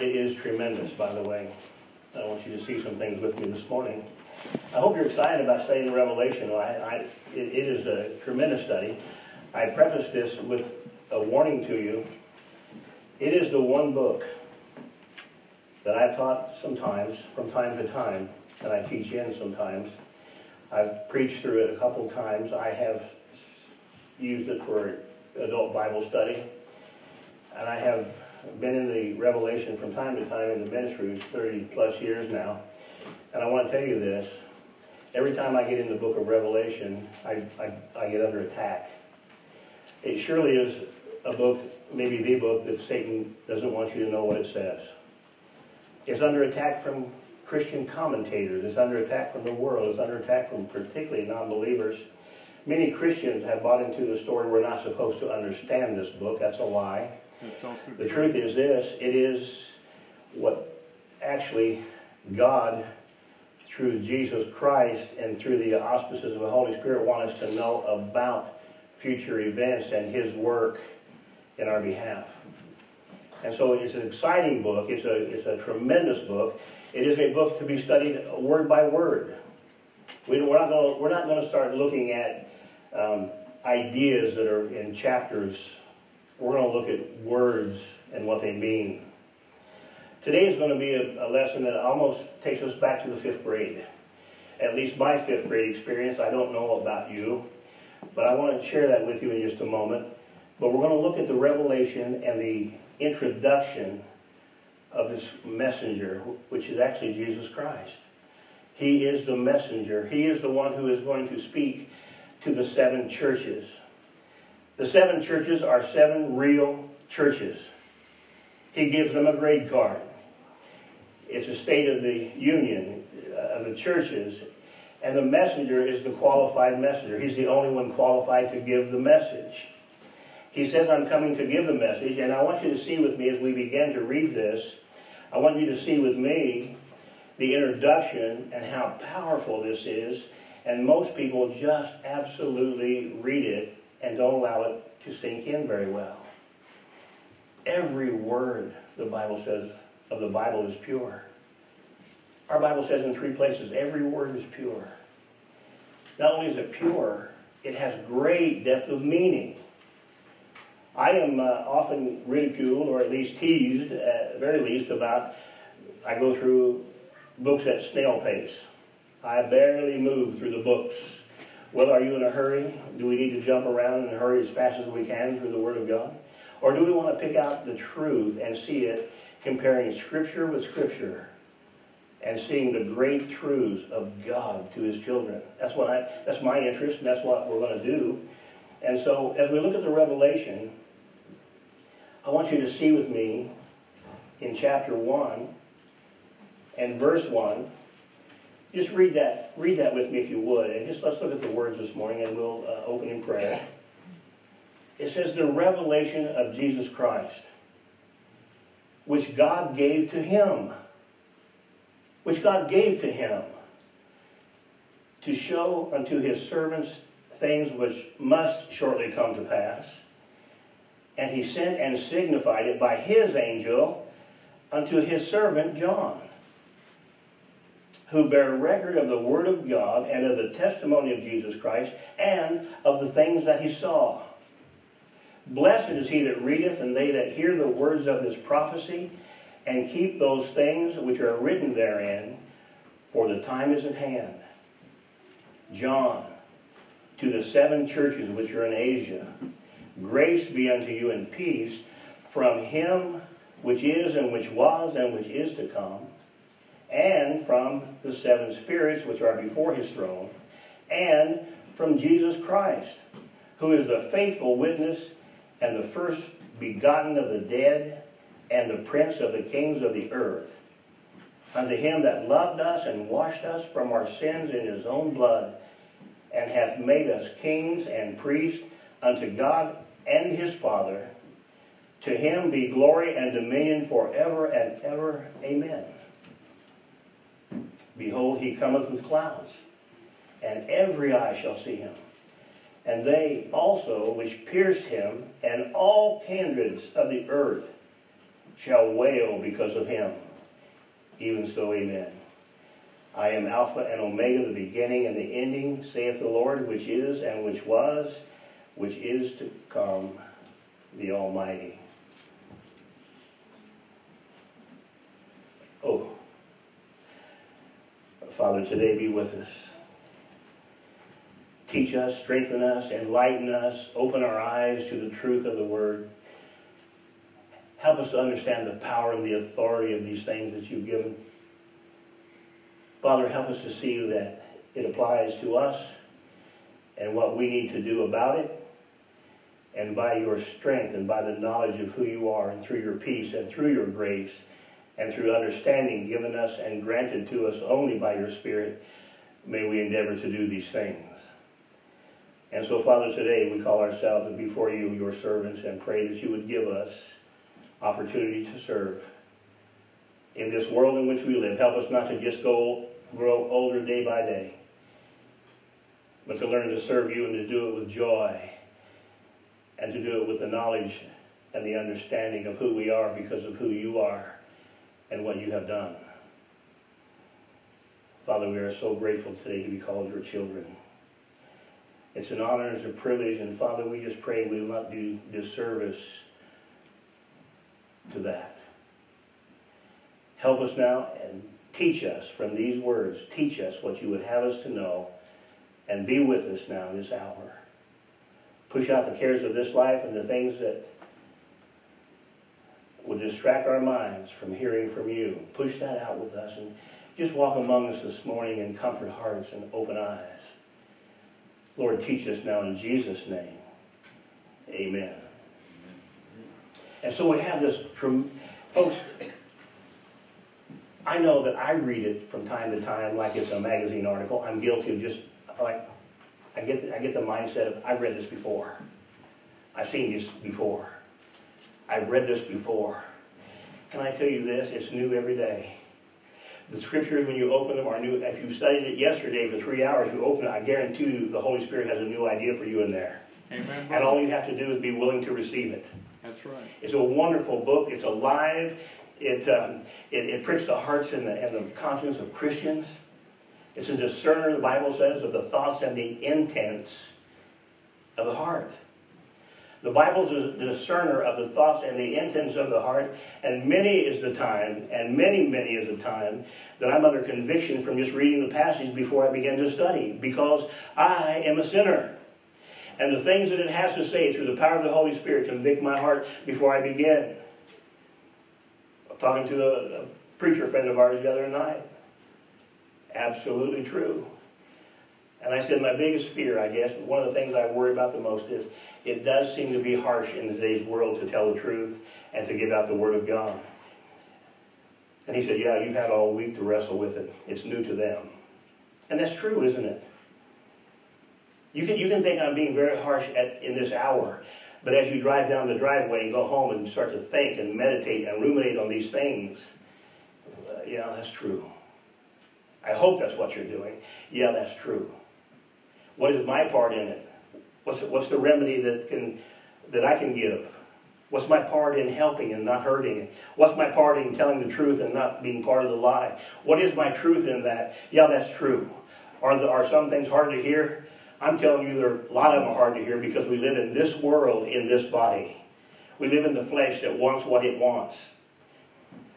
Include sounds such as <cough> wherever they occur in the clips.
It is tremendous, by the way. I want you to see some things with me this morning. I hope you're excited about studying the Revelation. I, I, it, it is a tremendous study. I preface this with a warning to you. It is the one book that I've taught sometimes, from time to time, and I teach in sometimes. I've preached through it a couple times. I have used it for adult Bible study. And I have been in the Revelation from time to time in the ministry, 30 plus years now. And I want to tell you this. Every time I get in the book of Revelation, I, I, I get under attack. It surely is a book, maybe the book, that Satan doesn't want you to know what it says. It's under attack from Christian commentators. It's under attack from the world. It's under attack from particularly non-believers. Many Christians have bought into the story we're not supposed to understand this book. That's a lie. The truth is this it is what actually God, through Jesus Christ and through the auspices of the Holy Spirit, want us to know about future events and His work in our behalf. And so it's an exciting book. It's a, it's a tremendous book. It is a book to be studied word by word. We, are not going we're not going to start looking at um, ideas that are in chapters we're going to look at words and what they mean. Today is going to be a, a, lesson that almost takes us back to the fifth grade. At least my fifth grade experience. I don't know about you, but I want to share that with you in just a moment. But we're going to look at the revelation and the introduction of this messenger, which is actually Jesus Christ. He is the messenger. He is the one who is going to speak to the seven churches. The seven churches are seven real churches. He gives them a grade card. It's a state of the union uh, of the churches, and the messenger is the qualified messenger. He's the only one qualified to give the message. He says, I'm coming to give the message, and I want you to see with me as we begin to read this, I want you to see with me the introduction and how powerful this is. And most people just absolutely read it and don't allow it to sink in very well. Every word, the Bible says, of the Bible is pure. Our Bible says in three places, every word is pure. Not only is it pure, it has great depth of meaning. I am uh, often ridiculed, or at least teased, at very least, about I go through books at snail pace. I barely move through the books. Well, are you in a hurry? Do we need to jump around and hurry as fast as we can through the Word of God? Or do we want to pick out the truth and see it comparing Scripture with Scripture and seeing the great truths of God to His children? That's what I. That's my interest, and that's what we're going to do. And so, as we look at the Revelation, I want you to see with me in chapter one and verse one just read that, read that with me if you would, and just let's look at the words this morning, and we'll uh, open in prayer. It says, "The revelation of Jesus Christ, which God gave to him, which God gave to him, to show unto his servants things which must shortly come to pass." And he sent and signified it by his angel unto his servant John who bear record of the Word of God and of the testimony of Jesus Christ and of the things that he saw. Blessed is he that readeth and they that hear the words of this prophecy and keep those things which are written therein, for the time is at hand. John, to the seven churches which are in Asia, grace be unto you and peace from him which is and which was and which is to come and from the seven spirits which are before his throne, and from Jesus Christ, who is the faithful witness and the first begotten of the dead and the prince of the kings of the earth. Unto him that loved us and washed us from our sins in his own blood, and hath made us kings and priests unto God and his Father. To him be glory and dominion forever and ever. Amen. Behold, he cometh with clouds, and every eye shall see him. And they also which pierced him, and all kindreds of the earth, shall wail because of him. Even so, amen. I am Alpha and Omega, the beginning and the ending, saith the Lord, which is and which was, which is to come, the Almighty. Oh, Father, today be with us. Teach us, strengthen us, enlighten us, open our eyes to the truth of the Word. Help us to understand the power and the authority of these things that you've given. Father, help us to see that it applies to us and what we need to do about it. And by your strength and by the knowledge of who you are, and through your peace and through your grace and through understanding given us and granted to us only by your Spirit, may we endeavor to do these things. And so, Father, today we call ourselves before you, your servants, and pray that you would give us opportunity to serve. In this world in which we live, help us not to just go grow older day by day, but to learn to serve you and to do it with joy and to do it with the knowledge and the understanding of who we are because of who you are and what you have done. Father, we are so grateful today to be called your children. It's an honor, it's a privilege, and Father, we just pray we will not do disservice to that. Help us now and teach us from these words. Teach us what you would have us to know and be with us now in this hour. Push out the cares of this life and the things that would distract our minds from hearing from you. Push that out with us and just walk among us this morning and comfort hearts and open eyes. Lord, teach us now in Jesus' name. Amen. And so we have this, folks, I know that I read it from time to time like it's a magazine article. I'm guilty of just, like, I get I get the mindset of, I've read this before. I've seen this before. I've read this before. Can I tell you this? It's new every day. The scriptures, when you open them, are new. If you studied it yesterday for three hours, you open it, I guarantee you the Holy Spirit has a new idea for you in there. Amen. And all you have to do is be willing to receive it. That's right. It's a wonderful book. It's alive. It, um, it, it, pricks the hearts and the, and the conscience of Christians. It's a discerner, the Bible says, of the thoughts and the intents of the heart. The Bible is a discerner of the thoughts and the intents of the heart, and many is the time, and many, many is the time that I'm under conviction from just reading the passage before I begin to study, because I am a sinner. And the things that it has to say through the power of the Holy Spirit convict my heart before I begin. I'm talking to a, a preacher friend of ours the other night. Absolutely true. And I said, my biggest fear, I guess, one of the things I worry about the most is it does seem to be harsh in today's world to tell the truth and to give out the Word of God. And he said, yeah, you've had all week to wrestle with it. It's new to them. And that's true, isn't it? You can, you can think I'm being very harsh at, in this hour, but as you drive down the driveway and go home and start to think and meditate and ruminate on these things, uh, yeah, that's true. I hope that's what you're doing. Yeah, that's true. What is my part in it? What's, what's the remedy that, can, that I can give? What's my part in helping and not hurting? What's my part in telling the truth and not being part of the lie? What is my truth in that? Yeah, that's true. Are, the, are some things hard to hear? I'm telling you, there a lot of them are hard to hear because we live in this world, in this body. We live in the flesh that wants what it wants.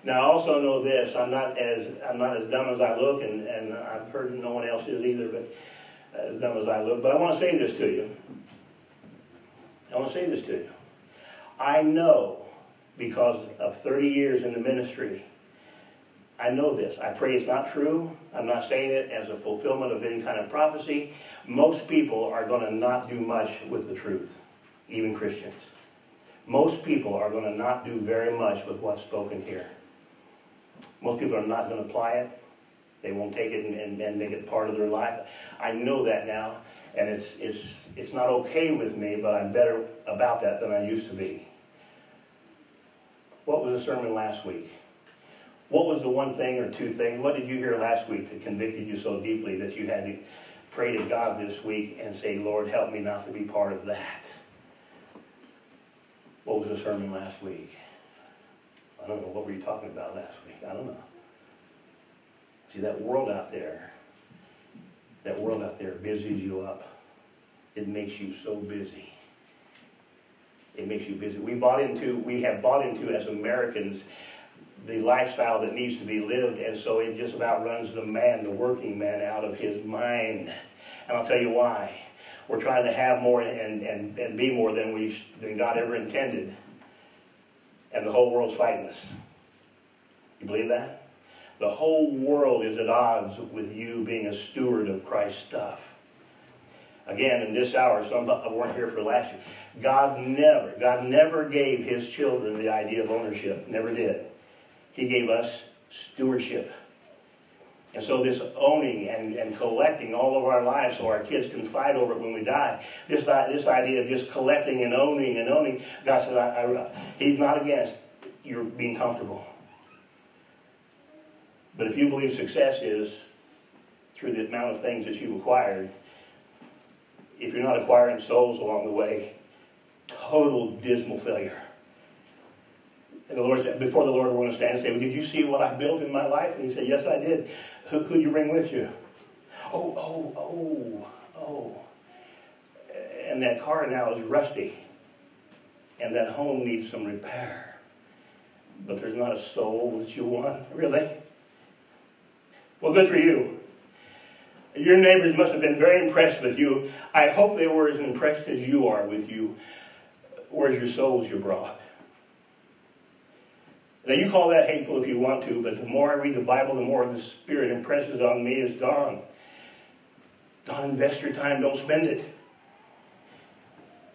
Now, I also know this: I'm not as I'm not as dumb as I look, and, and I've heard no one else is either, but as dumb as I look. But I want to say this to you. I want to say this to you. I know because of 30 years in the ministry I know this. I pray it's not true. I'm not saying it as a fulfillment of any kind of prophecy. Most people are going to not do much with the truth, even Christians. Most people are going to not do very much with what's spoken here. Most people are not going to apply it. They won't take it and, and make it part of their life. I know that now, and it's, it's, it's not okay with me, but I'm better about that than I used to be. What was the sermon last week? What was the one thing or two things? What did you hear last week that convicted you so deeply that you had to pray to God this week and say, Lord, help me not to be part of that? What was the sermon last week? I don't know, what were you talking about last week? I don't know. See, that world out there, that world out there busies you up. It makes you so busy. It makes you busy. We bought into, we have bought into as Americans the lifestyle that needs to be lived, and so it just about runs the man, the working man, out of his mind. And I'll tell you why. We're trying to have more and, and, and be more than we than God ever intended. And the whole world's fighting us. You believe that? The whole world is at odds with you being a steward of Christ's stuff. Again, in this hour, some weren't here for last year. God never, God never gave his children the idea of ownership. Never did. He gave us stewardship. And so this owning and, and collecting all of our lives so our kids can fight over it when we die, this, this idea of just collecting and owning and owning, God said, I, I, He's not against you being comfortable. But if you believe success is through the amount of things that you've acquired, if you're not acquiring souls along the way, total dismal failure. And the Lord said, before the Lord, we're going to stand and say, well, Did you see what I built in my life? And he said, Yes, I did. Who could you bring with you? Oh, oh, oh, oh. And that car now is rusty. And that home needs some repair. But there's not a soul that you want, really. Well, good for you. Your neighbors must have been very impressed with you. I hope they were as impressed as you are with you. Where's your souls you brought? Now, you call that hateful if you want to, but the more I read the Bible, the more the Spirit impresses on me is gone. Don't invest your time, don't spend it.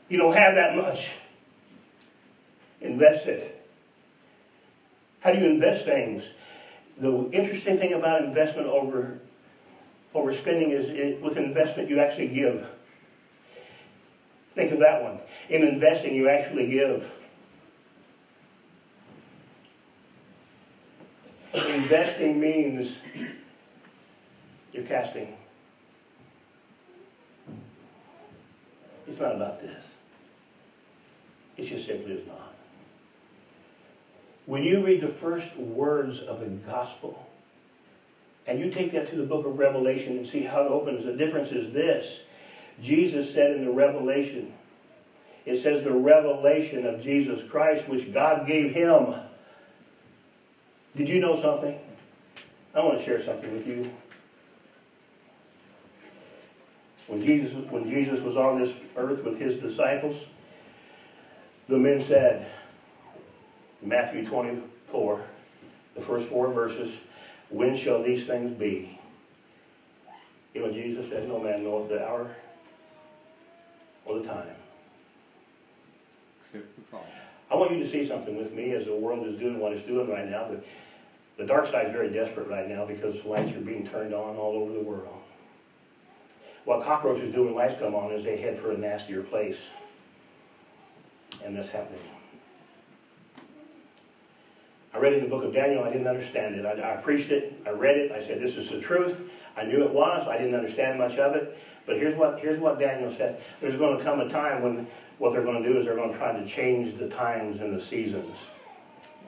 You don't have that much. Invest it. How do you invest things? The interesting thing about investment over, over spending is it, with investment you actually give. Think of that one. In investing, you actually give. Investing means you're casting. It's not about this. It just simply is not. When you read the first words of the gospel, and you take that to the book of Revelation and see how it opens, the difference is this. Jesus said in the Revelation, it says the revelation of Jesus Christ, which God gave him did you know something? I want to share something with you. When Jesus, when Jesus was on this earth with his disciples, the men said, Matthew 24, the first four verses, when shall these things be? You know, Jesus said, no man knoweth the hour or the time. Except the Father. I want you to see something with me as the world is doing what it's doing right now. But the dark side is very desperate right now because lights are being turned on all over the world. What cockroaches do when lights come on is they head for a nastier place. And that's happening. I read in the book of Daniel, I didn't understand it. I, I preached it, I read it, I said, This is the truth. I knew it was, I didn't understand much of it. But here's what, here's what Daniel said. There's going to come a time when what they're going to do is they're going to try to change the times and the seasons.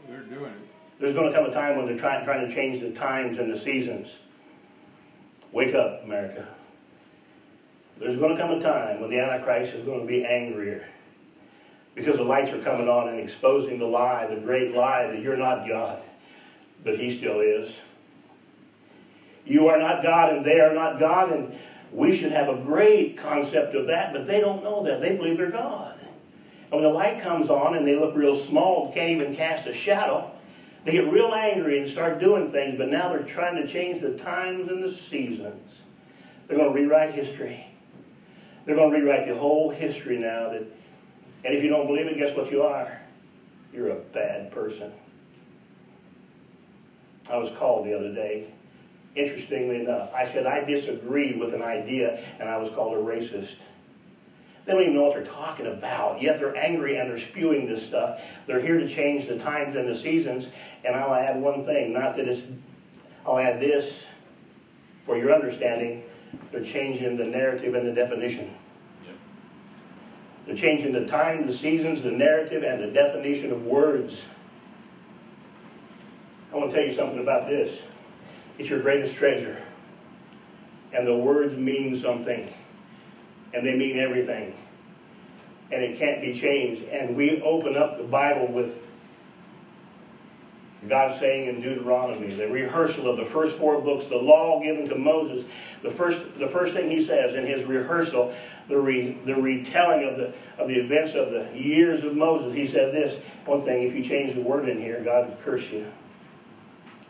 They're doing it. There's going to come a time when they're trying, trying to change the times and the seasons. Wake up, America. There's going to come a time when the Antichrist is going to be angrier because the lights are coming on and exposing the lie, the great lie that you're not God, but He still is. You are not God and they are not God, and we should have a great concept of that, but they don't know that. They believe they're God. And when the light comes on and they look real small, can't even cast a shadow, they get real angry and start doing things, but now they're trying to change the times and the seasons. They're going to rewrite history. They're going to rewrite the whole history now. That, and if you don't believe it, guess what you are? You're a bad person. I was called the other day interestingly enough. I said I disagree with an idea, and I was called a racist. They don't even know what they're talking about, yet they're angry and they're spewing this stuff. They're here to change the times and the seasons, and I'll add one thing, not that it's, I'll add this for your understanding. They're changing the narrative and the definition. Yep. They're changing the time, the seasons, the narrative, and the definition of words. I want to tell you something about this. It's your greatest treasure. And the words mean something. And they mean everything. And it can't be changed. And we open up the Bible with God saying in Deuteronomy, the rehearsal of the first four books, the law given to Moses, the first, the first thing he says in his rehearsal, the, re, the retelling of the, of the events of the years of Moses, he said this one thing, if you change the word in here, God will curse you.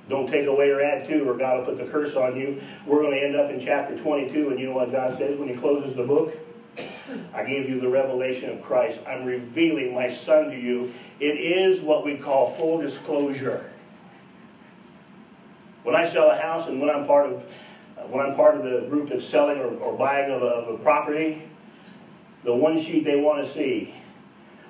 Don't take away or add to, or God will put the curse on you. We're going to end up in chapter 22, and you know what God says when he closes the book? I gave you the revelation of Christ. I'm revealing my Son to you. It is what we call full disclosure. When I sell a house and when I'm part of uh, when I'm part of the group that's selling or, or buying of a, of a property, the one sheet they want to see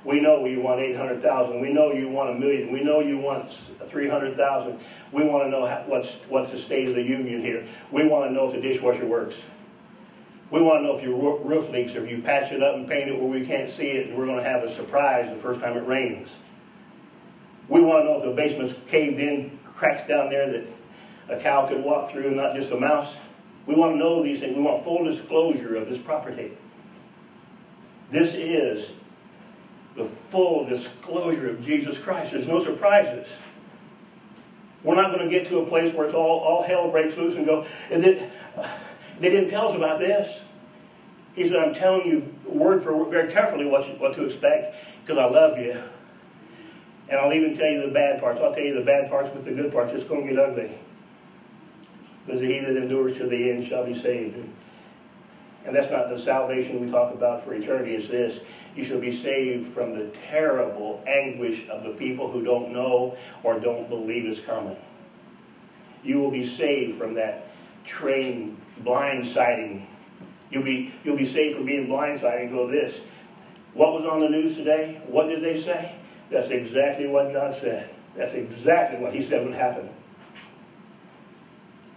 we know you want 800,000. We know you want a million. We know you want 300,000. We want to know how, what's, what's the state of the union here. We want to know if the dishwasher works. We want to know if your roof leaks or if you patch it up and paint it where we can't see it and we're going to have a surprise the first time it rains. We want to know if the basement's caved in, cracks down there that a cow could walk through and not just a mouse. We want to know these things. We want full disclosure of this property. This is the full disclosure of Jesus Christ. There's no surprises. We're not going to get to a place where it's all, all hell breaks loose and go, they didn't tell us about this. He said, I'm telling you word for word very carefully what, you, what to expect because I love you. And I'll even tell you the bad parts. I'll tell you the bad parts with the good parts. It's going to get ugly. Because he that endures to the end shall be saved. And that's not the salvation we talk about for eternity. It's this. You shall be saved from the terrible anguish of the people who don't know or don't believe is coming. You will be saved from that train blindsiding. You'll be, you'll be saved from being blindsided and go this. What was on the news today? What did they say? That's exactly what God said. That's exactly what He said would happen.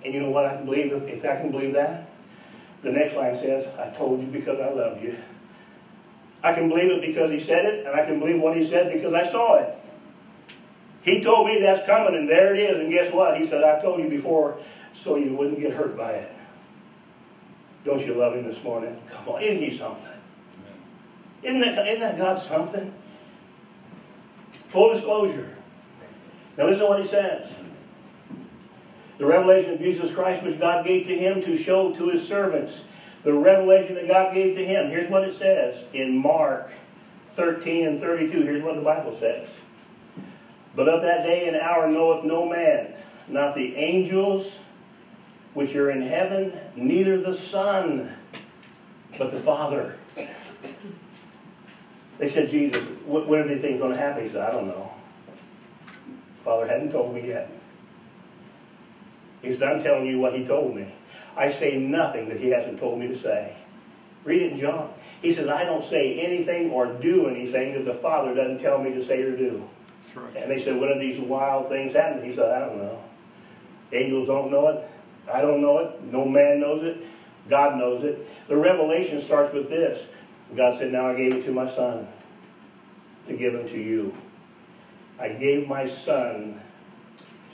And you know what I can believe if, if I can believe that? The next line says, I told you because I love you. I can believe it because he said it, and I can believe what he said because I saw it. He told me that's coming, and there it is. And guess what? He said, I told you before so you wouldn't get hurt by it. Don't you love him this morning? Come on, isn't he something? Isn't that, isn't that God something? Full disclosure. Now listen to what he says. The revelation of Jesus Christ, which God gave to him to show to his servants. The revelation that God gave to him. Here's what it says in Mark 13 and 32. Here's what the Bible says. But of that day and hour knoweth no man, not the angels which are in heaven, neither the Son, but the Father. They said, Jesus, when are these things going to happen? He said, I don't know. Father hadn't told me yet. He said, I'm telling you what he told me. I say nothing that he hasn't told me to say. Read it in John. He says, I don't say anything or do anything that the Father doesn't tell me to say or do. Right. And they said, when are these wild things happening? He said, I don't know. Angels don't know it. I don't know it. No man knows it. God knows it. The revelation starts with this. God said, now I gave it to my son to give him to you. I gave my son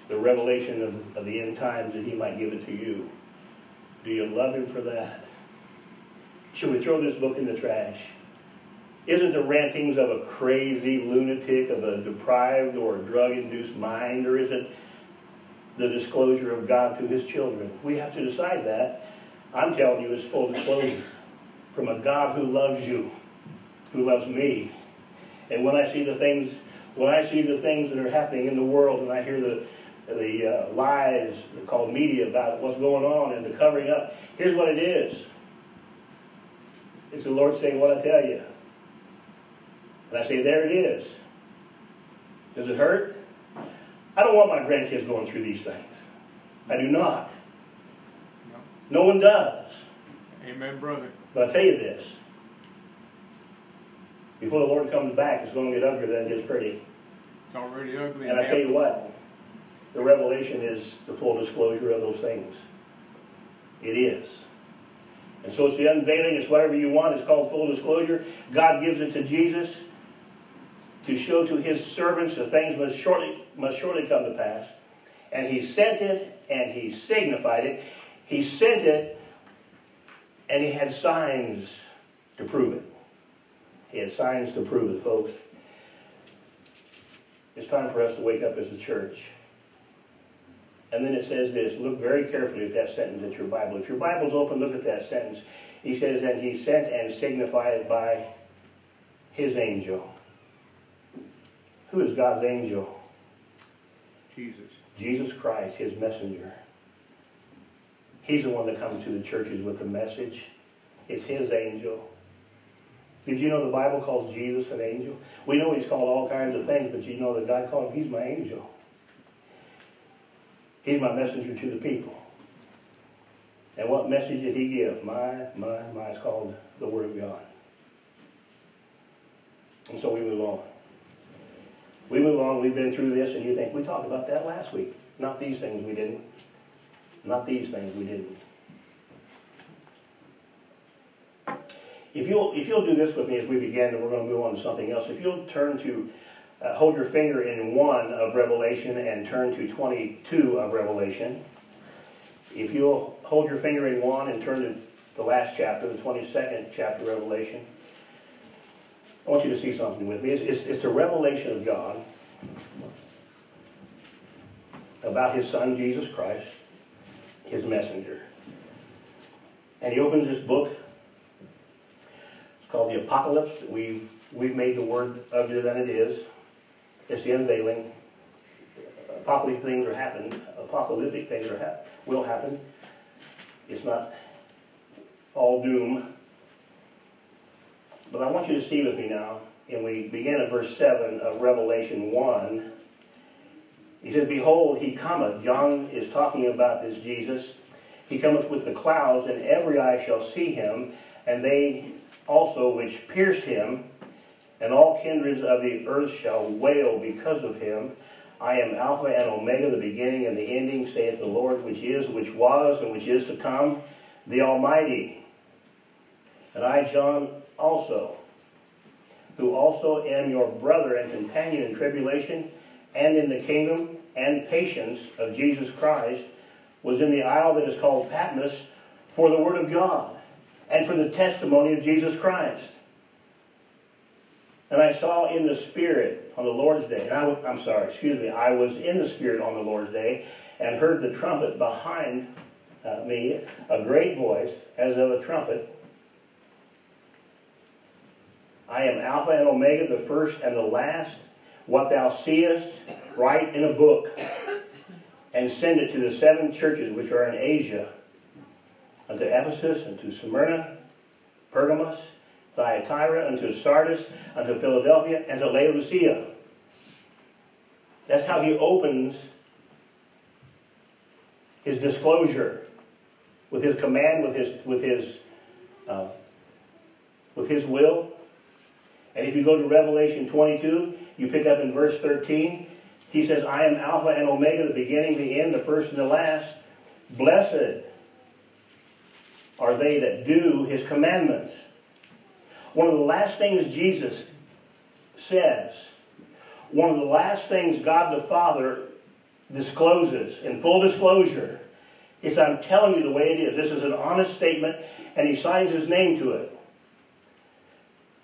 the revelation of, of the end times that he might give it to you. Do you love him for that? Should we throw this book in the trash? Isn't the rantings of a crazy lunatic, of a deprived or drug-induced mind, or is it the disclosure of God to his children? We have to decide that. I'm telling you, it's full disclosure from a God who loves you, who loves me. And when I see the things, when I see the things that are happening in the world, and I hear the the uh, lies called media about what's going on and the covering up. Here's what it is. It's the Lord saying what I tell you. And I say, there it is. Does it hurt? I don't want my grandkids going through these things. I do not. No, no one does. Amen, brother. But I tell you this. Before the Lord comes back, it's going to get uglier than it gets pretty. It's already ugly. And I tell you what, the revelation is the full disclosure of those things. It is. And so it's the unveiling, it's whatever you want, it's called full disclosure. God gives it to Jesus to show to his servants the things must shortly, must surely come to pass. and he sent it and he signified it. He sent it and he had signs to prove it. He had signs to prove it, folks. It's time for us to wake up as a church. And then it says this look very carefully at that sentence at your Bible. If your Bible's open, look at that sentence. He says, And he sent and signified by his angel. Who is God's angel? Jesus. Jesus Christ, his messenger. He's the one that comes to the churches with the message. It's his angel. Did you know the Bible calls Jesus an angel? We know he's called all kinds of things, but you know that God called him, he's my angel. He's my messenger to the people. And what message did he give? My, my, my, it's called the Word of God. And so we move on. We move on, we've been through this, and you think, we talked about that last week. Not these things we didn't. Not these things we didn't. If you'll, if you'll do this with me as we begin, and we're going to move on to something else. If you'll turn to, uh, hold your finger in 1 of Revelation and turn to 22 of Revelation. If you'll hold your finger in 1 and turn to the last chapter, the 22nd chapter of Revelation. I want you to see something with me. It's, it's, it's a revelation of God about his son, Jesus Christ, his messenger. And he opens this book. It's called the Apocalypse. We've, we've made the word uglier than it is. It's the unveiling. Apocalyptic things are happening. Apocalyptic things are hap- will happen. It's not all doom. But I want you to see with me now, and we begin at verse 7 of Revelation 1. He says, Behold, he cometh. John is talking about this Jesus. He cometh with the clouds, and every eye shall see him, and they also which pierced him, and all kindreds of the earth shall wail because of him. I am Alpha and Omega, the beginning and the ending, saith the Lord, which is, which was, and which is to come, the Almighty. And I, John, also, who also am your brother and companion in tribulation and in the kingdom and patience of Jesus Christ, was in the isle that is called Patmos for the word of God and for the testimony of Jesus Christ. And I saw in the Spirit on the Lord's day, and I, am sorry, excuse me, I was in the Spirit on the Lord's day and heard the trumpet behind uh, me, a great voice as of a trumpet I am Alpha and Omega, the first and the last. What thou seest, write in a book, and send it to the seven churches which are in Asia, unto Ephesus, unto Smyrna, Pergamos, Thyatira, unto Sardis, unto Philadelphia, and to Laodicea. That's how he opens his disclosure with his command, with his, with his, uh, with his will, and if you go to Revelation 22, you pick up in verse 13, he says, I am Alpha and Omega, the beginning, the end, the first and the last. Blessed are they that do his commandments. One of the last things Jesus says, one of the last things God the Father discloses in full disclosure is I'm telling you the way it is. This is an honest statement, and he signs his name to it.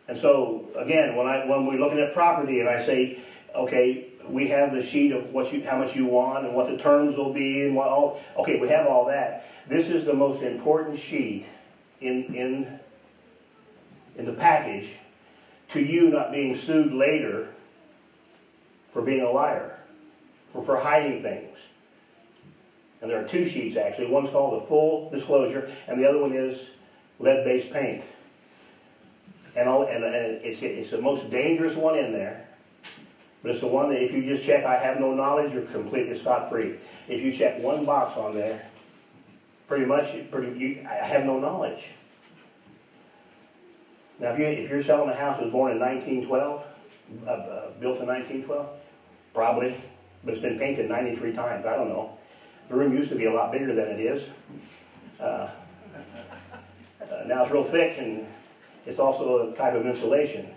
And so, again, when, I, when we're looking at property and I say, okay, we have the sheet of what you, how much you want and what the terms will be and what all, okay, we have all that. This is the most important sheet in, in, in the package to you not being sued later for being a liar, for, for hiding things. And there are two sheets actually. One's called a full disclosure, and the other one is lead-based paint and, all, and, and it's, it's the most dangerous one in there. But it's the one that if you just check, I have no knowledge, you're completely scot-free. If you check one box on there, pretty much, pretty, you, I have no knowledge. Now, if, you, if you're selling a house that was born in 1912, uh, uh, built in 1912, probably, but it's been painted 93 times, I don't know. The room used to be a lot bigger than it is. Uh, <laughs> uh now it's real thick and it's also a type of insulation.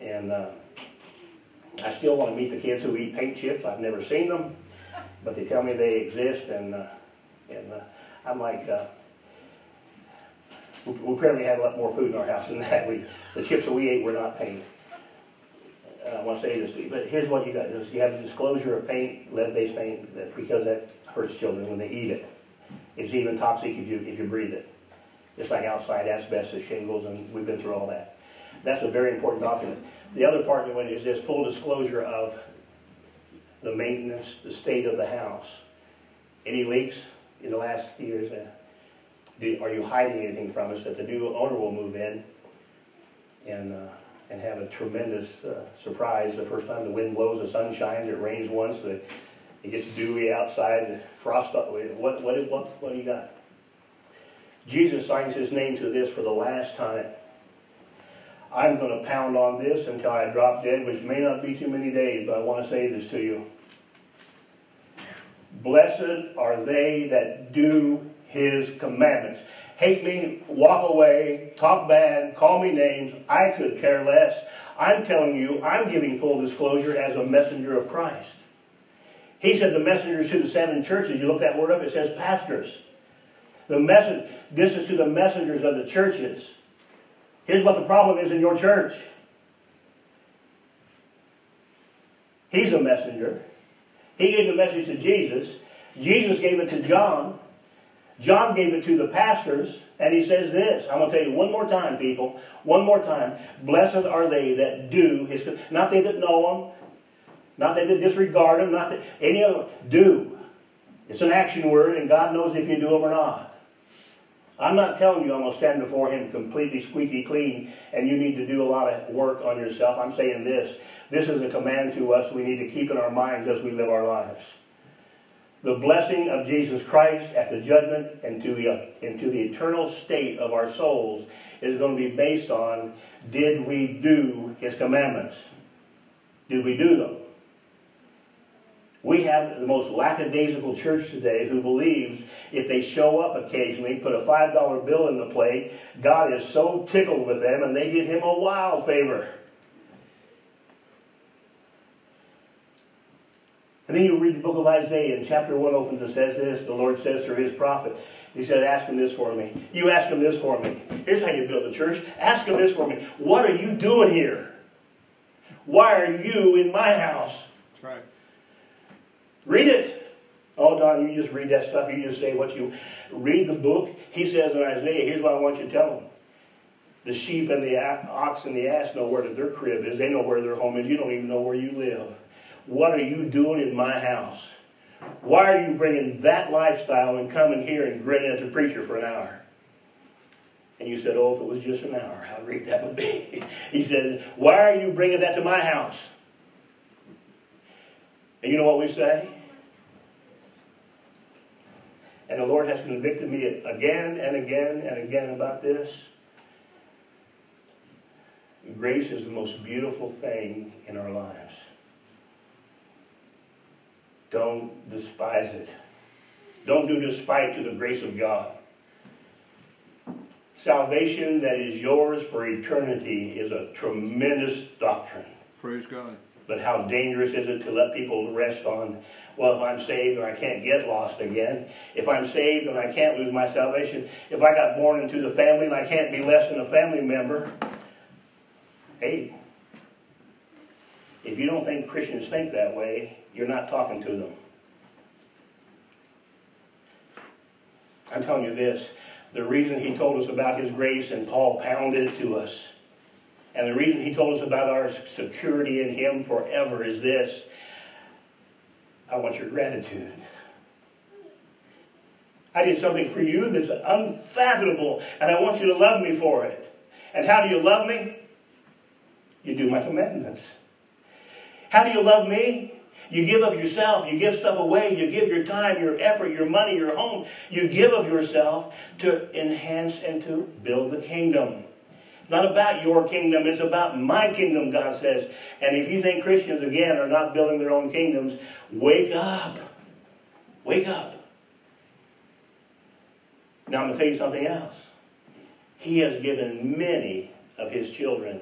And uh, I still want to meet the kids who eat paint chips. I've never seen them, but they tell me they exist, and uh, and uh, I'm like, uh, we, we apparently have a lot more food in our house than that. We the chips that we ate were not paint. I want to say this to you, but here's what you got: is you have a disclosure of paint, lead-based paint, that because that hurts children when they eat it. It's even toxic if you if you breathe it. It's like outside asbestos, shingles, and we've been through all that. That's a very important document. The other part of it is this full disclosure of the maintenance, the state of the house. Any leaks in the last years? Uh, are you hiding anything from us that the new owner will move in and uh, and have a tremendous uh, surprise the first time the wind blows, the sun shines, it rains once, it gets dewy outside, frost. What what what what do you got? Jesus signs his name to this for the last time. I'm going to pound on this until I drop dead, which may not be too many days, but I want to say this to you. Blessed are they that do his commandments. Hate me, walk away, talk bad, call me names. I could care less. I'm telling you, I'm giving full disclosure as a messenger of Christ. He said the messengers to the seven churches. You look that word up, it says pastors. The message, this is to the messengers of the churches. Here's what the problem is in your church. He's a messenger. He gave the message to Jesus. Jesus gave it to John. John gave it to the pastors. And he says this. I'm going to tell you one more time, people. One more time. Blessed are they that do his. Not they that know him. Not they that disregard him. Not that any other. Do. It's an action word, and God knows if you do them or not. I'm not telling you I'm going to stand before him completely squeaky clean and you need to do a lot of work on yourself. I'm saying this. This is a command to us we need to keep in our minds as we live our lives. The blessing of Jesus Christ at the judgment and to the, into the eternal state of our souls is going to be based on did we do his commandments? Did we do them? We have the most lackadaisical church today who believes if they show up occasionally, put a $5 bill in the plate, God is so tickled with them and they did him a wild favor. And then you read the book of Isaiah, and chapter 1 opens and says this The Lord says through his prophet, He said, Ask him this for me. You ask him this for me. Here's how you build a church. Ask him this for me. What are you doing here? Why are you in my house? Read it. Oh, Don, you just read that stuff. You just say what you read the book. He says in Isaiah, here's what I want you to tell them. The sheep and the ox and the ass know where their crib is. They know where their home is. You don't even know where you live. What are you doing in my house? Why are you bringing that lifestyle and coming here and grinning at the preacher for an hour? And you said, oh, if it was just an hour, how great that would be. <laughs> he said, why are you bringing that to my house? And you know what we say? And the Lord has convicted me again and again and again about this. Grace is the most beautiful thing in our lives. Don't despise it. Don't do despite to the grace of God. Salvation that is yours for eternity is a tremendous doctrine. Praise God. But how dangerous is it to let people rest on, well, if I'm saved and I can't get lost again, if I'm saved and I can't lose my salvation, if I got born into the family and I can't be less than a family member, hey, if you don't think Christians think that way, you're not talking to them. I'm telling you this the reason he told us about his grace and Paul pounded it to us and the reason he told us about our security in him forever is this I want your gratitude. I did something for you that's unfathomable, and I want you to love me for it. And how do you love me? You do my commandments. How do you love me? You give of yourself. You give stuff away. You give your time, your effort, your money, your home. You give of yourself to enhance and to build the kingdom not about your kingdom, it's about my kingdom, God says. And if you think Christians, again, are not building their own kingdoms, wake up. Wake up. Now, I'm going to tell you something else. He has given many of his children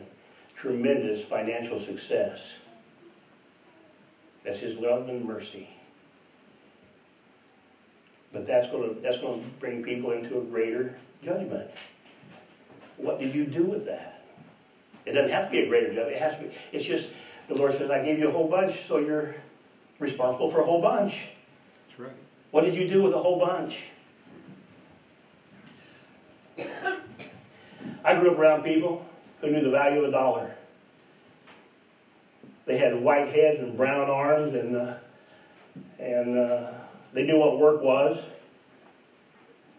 tremendous financial success. That's his love and mercy. But that's going to that's going to bring people into a greater judgment. What did you do with that? It doesn't have to be a greater judgment. It has to be. It's just the Lord says, "I gave you a whole bunch, so you're responsible for a whole bunch." That's right. What did you do with a whole bunch? I grew up around people who knew the value of a dollar. They had white heads and brown arms, and uh, and uh, they knew what work was.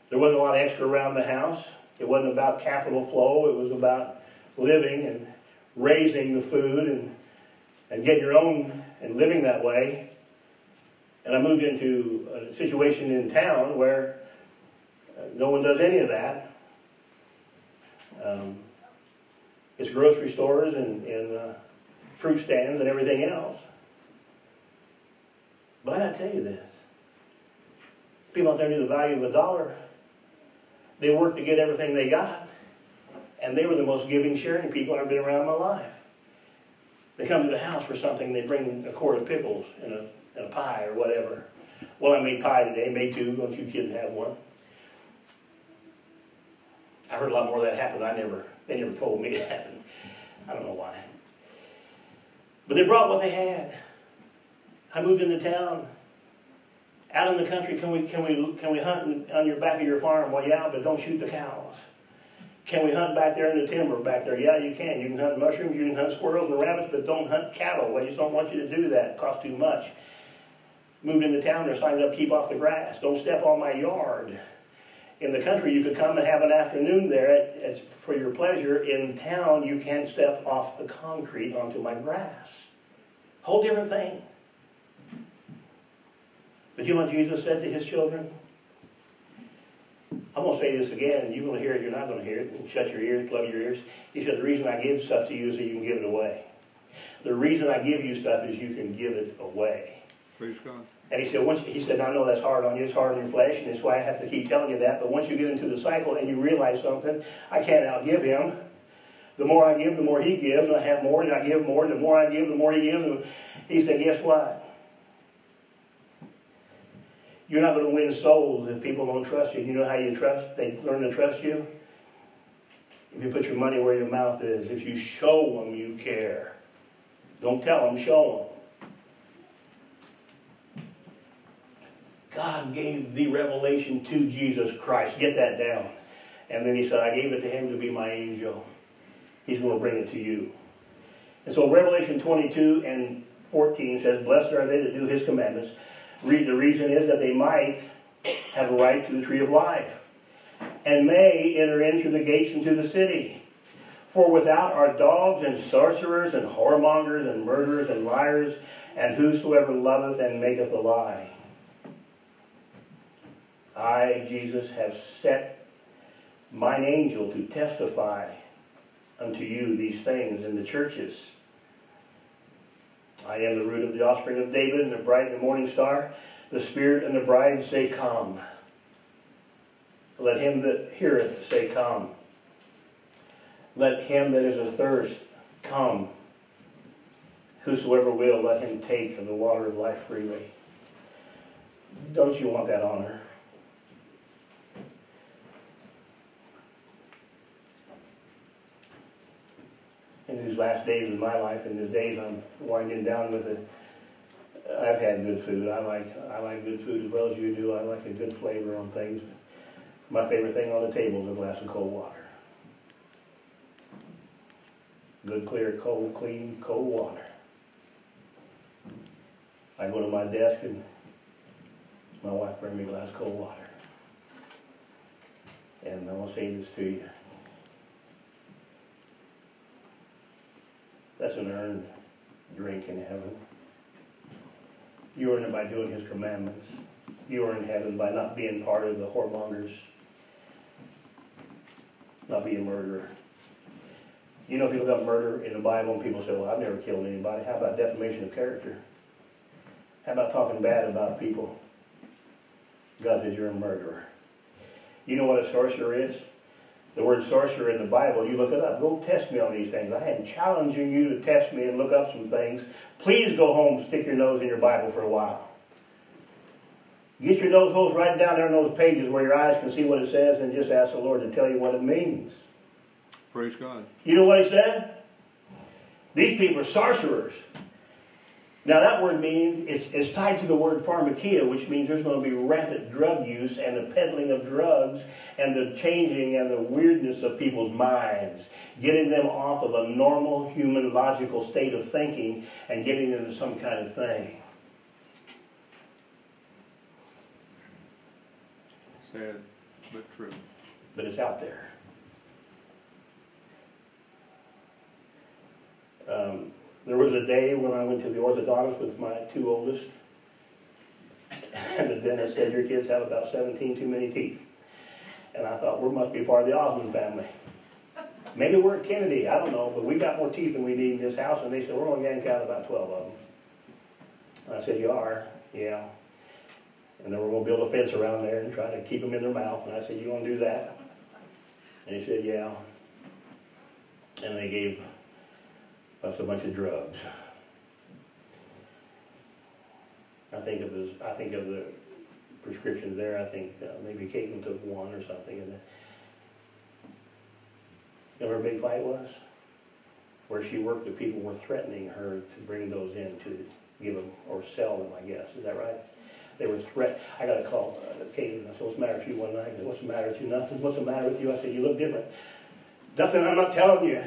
There wasn't a lot of extra around the house. It wasn't about capital flow. It was about living and raising the food and and getting your own and living that way. And I moved into a situation in town where uh, no one does any of that. Um, it's grocery stores and, and uh, fruit stands and everything else. But I tell you this. People out there knew the value of a dollar. They worked to get everything they got. And they were the most giving, sharing people I've been around in my life. They come to the house for something, they bring a quart of pickles and a, and a pie or whatever. Well, I made pie today, made two, don't you kids have one? I heard a lot more of that happen. I never, they never told me <laughs> it happened. I don't know why. But they brought what they had. I moved into town. Out in the country, can we, can we, can we hunt on your back of your farm? Well, yeah, but don't shoot the cows. Can we hunt back there in the timber back there? Yeah, you can. You can hunt mushrooms, you can hunt squirrels and rabbits, but don't hunt cattle. We just don't want you to do that. It costs too much. Moved into town, they're signed up, keep off the grass. Don't step on my yard. In the country, you could come and have an afternoon there for your pleasure. In town, you can't step off the concrete onto my grass. Whole different thing. But you know what Jesus said to his children? I'm going to say this again. You're going to hear it, you're not going to hear it. Shut your ears, plug your ears. He said, The reason I give stuff to you is so you can give it away. The reason I give you stuff is you can give it away. Praise God. And he said, once, he said, I know that's hard on you, it's hard on your flesh, and that's why I have to keep telling you that. But once you get into the cycle and you realize something, I can't outgive him. The more I give, the more he gives, and I have more, and I give more, and the more I give, the more he gives. And he said, guess what? You're not going to win souls if people don't trust you. You know how you trust? They learn to trust you? If you put your money where your mouth is, if you show them you care. Don't tell them, show them. God gave the revelation to Jesus Christ. Get that down. And then he said, I gave it to him to be my angel. He's going to bring it to you. And so Revelation 22 and 14 says, Blessed are they that do his commandments. The reason is that they might have a right to the tree of life and may enter into the gates into the city. For without are dogs and sorcerers and whoremongers and murderers and liars and whosoever loveth and maketh a lie. I, Jesus, have set mine angel to testify unto you these things in the churches. I am the root of the offspring of David and the bright and the morning star. The Spirit and the bride say, Come. Let him that heareth say, Come. Let him that is athirst come. Whosoever will, let him take of the water of life freely. Don't you want that honor? In these last days of my life, and the days I'm winding down with it, I've had good food. I like I like good food as well as you do. I like a good flavor on things. My favorite thing on the table is a glass of cold water. Good, clear, cold, clean, cold water. I go to my desk and my wife brings me a glass of cold water. And I'm going to say this to you. That's an earned drink in heaven. You earn it by doing his commandments. You earn heaven by not being part of the whoremongers, not being a murderer. You know, if you look up murder in the Bible and people say, well, I've never killed anybody. How about defamation of character? How about talking bad about people? God says you're a murderer. You know what a sorcerer is? The word sorcerer in the Bible, you look it up. Go test me on these things. I am challenging you to test me and look up some things. Please go home, stick your nose in your Bible for a while. Get your nose holes right down there in those pages where your eyes can see what it says and just ask the Lord to tell you what it means. Praise God. You know what he said? These people are sorcerers. Now that word means it's, it's tied to the word pharmakeia, which means there's going to be rapid drug use and the peddling of drugs and the changing and the weirdness of people's minds, getting them off of a normal human logical state of thinking and getting them to some kind of thing. Sad, but true. But it's out there. Um, there was a day when I went to the orthodontist with my two oldest, and the dentist said, Your kids have about 17 too many teeth. And I thought, we must be part of the Osmond family. Maybe we're at Kennedy, I don't know, but we got more teeth than we need in this house. And they said, We're going to count about 12 of them. And I said, You are? Yeah. And then we're going to build a fence around there and try to keep them in their mouth. And I said, You going to do that? And he said, Yeah. And they gave us a bunch of drugs. I think of this, I think of the prescriptions there. I think uh, maybe Caitlin took one or something. And you know, her big fight was where she worked. The people were threatening her to bring those in to give them or sell them. I guess is that right? They were threat. I got a call, uh, Caitlin. I said, "What's the matter with you?" One night. I said, "What's the matter with you?" Nothing. What's the matter with you? I said, "You look different." Nothing. I'm not telling you.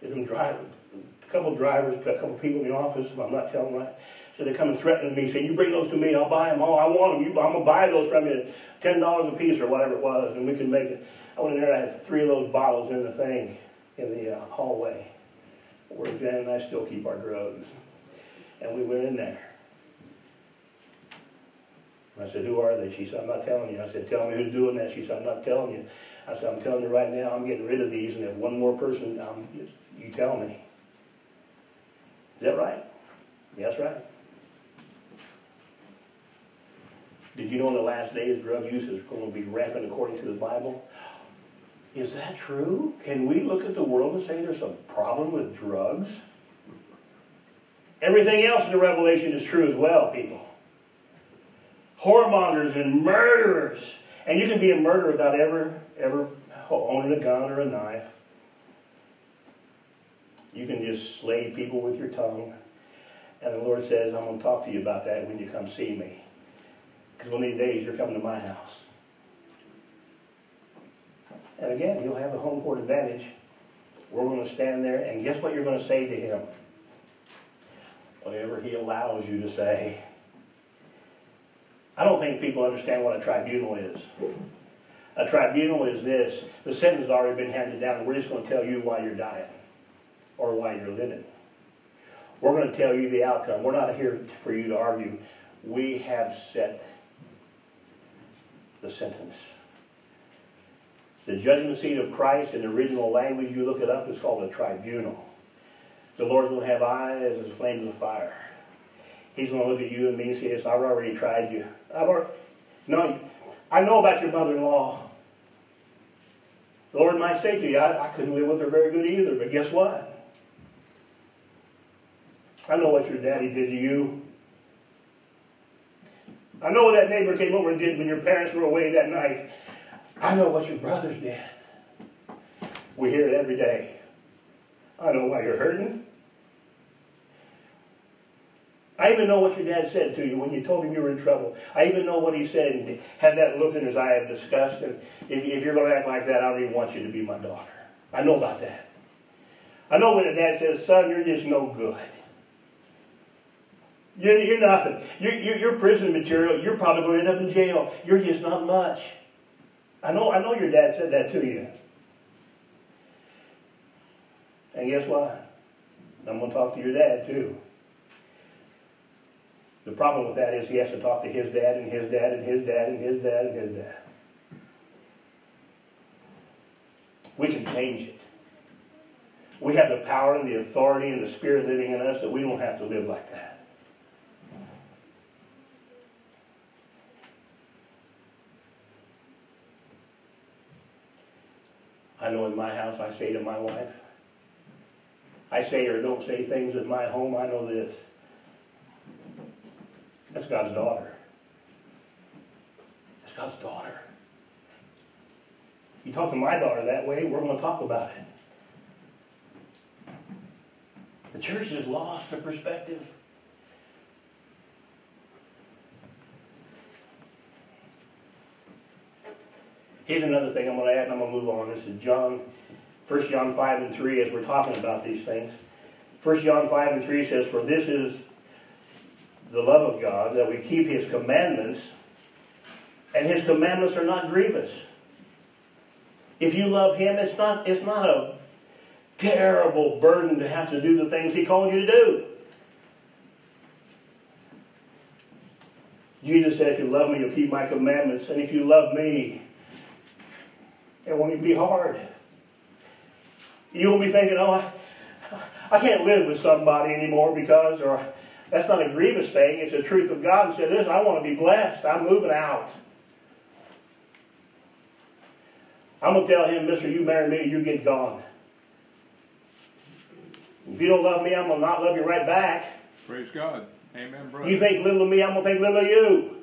Them drive, a couple of drivers, a couple of people in the office. If I'm not telling right. So they come and threaten me, saying, "You bring those to me, I'll buy them all. I want them. You, I'm gonna buy those from you, ten dollars a piece or whatever it was, and we can make it." I went in there. I had three of those bottles in the thing, in the uh, hallway, where Jan and I still keep our drugs, and we went in there. I said, "Who are they?" She said, "I'm not telling you." I said, "Tell me who's doing that." She said, "I'm not telling you." I said, "I'm telling you right now. I'm getting rid of these, and if one more person, um, you tell me." Is that right? Yes, right. Did you know in the last days drug use is going to be rampant according to the Bible? Is that true? Can we look at the world and say there's a problem with drugs? Everything else in the Revelation is true as well, people. Whoremongers and murderers. And you can be a murderer without ever, ever owning a gun or a knife. You can just slay people with your tongue. And the Lord says, I'm going to talk to you about that when you come see me. Because one of these days you're coming to my house. And again, you'll have the home court advantage. We're going to stand there, and guess what you're going to say to him? Whatever he allows you to say. I don't think people understand what a tribunal is. A tribunal is this the sentence has already been handed down, and we're just going to tell you why you're dying or why you're living. We're going to tell you the outcome. We're not here for you to argue. We have set the sentence. The judgment seat of Christ in the original language, you look it up, is called a tribunal. The Lord's going to have eyes as flames of fire. He's going to look at you and me and say, I've already tried you. I've already, no, I know about your mother-in-law. The Lord might say to you, I, I couldn't live with her very good either, but guess what? I know what your daddy did to you. I know what that neighbor came over and did when your parents were away that night. I know what your brothers did. We hear it every day. I know why you're hurting. I even know what your dad said to you when you told him you were in trouble. I even know what he said and had that look in his eye of disgust. And if, if you're going to act like that, I don't even want you to be my daughter. I know about that. I know when a dad says, son, you're just no good. You're, nothing. You're, you're, you're prison material. You're probably going to end up in jail. You're just not much. I know, I know your dad said that to you. And guess what? I'm going to talk to your dad too. The problem with that is he has to talk to his dad and his dad and his dad and his dad and his dad. We can change it. We have the power and the authority and the spirit living in us that we don't have to live like that. I know in my house I say to my wife, I say or don't say things at my home, I know this. That's God's daughter. That's God's daughter. You talk to my daughter that way, we're going to talk about it. The church has lost the perspective. Here's another thing I'm going to add, and I'm going to move on. This is John, 1 John 5 and 3, as we're talking about these things. 1 John 5 and 3 says, For this is the love of God, that we keep his commandments, and his commandments are not grievous. If you love him, it's not, it's not a terrible burden to have to do the things he called you to do. Jesus said, if you love me, you'll keep my commandments. And if you love me, it won't even be hard. You won't be thinking, oh, I, I can't live with somebody anymore because, or that's not a grievous thing. It's the truth of God. And said, listen, I want to be blessed. I'm moving out. I'm going to tell him, mister, you marry me, you get gone. If you don't love me, I'm going to not love you right back. Praise God. Amen, brother. You think little of me, I'm going to think little of you.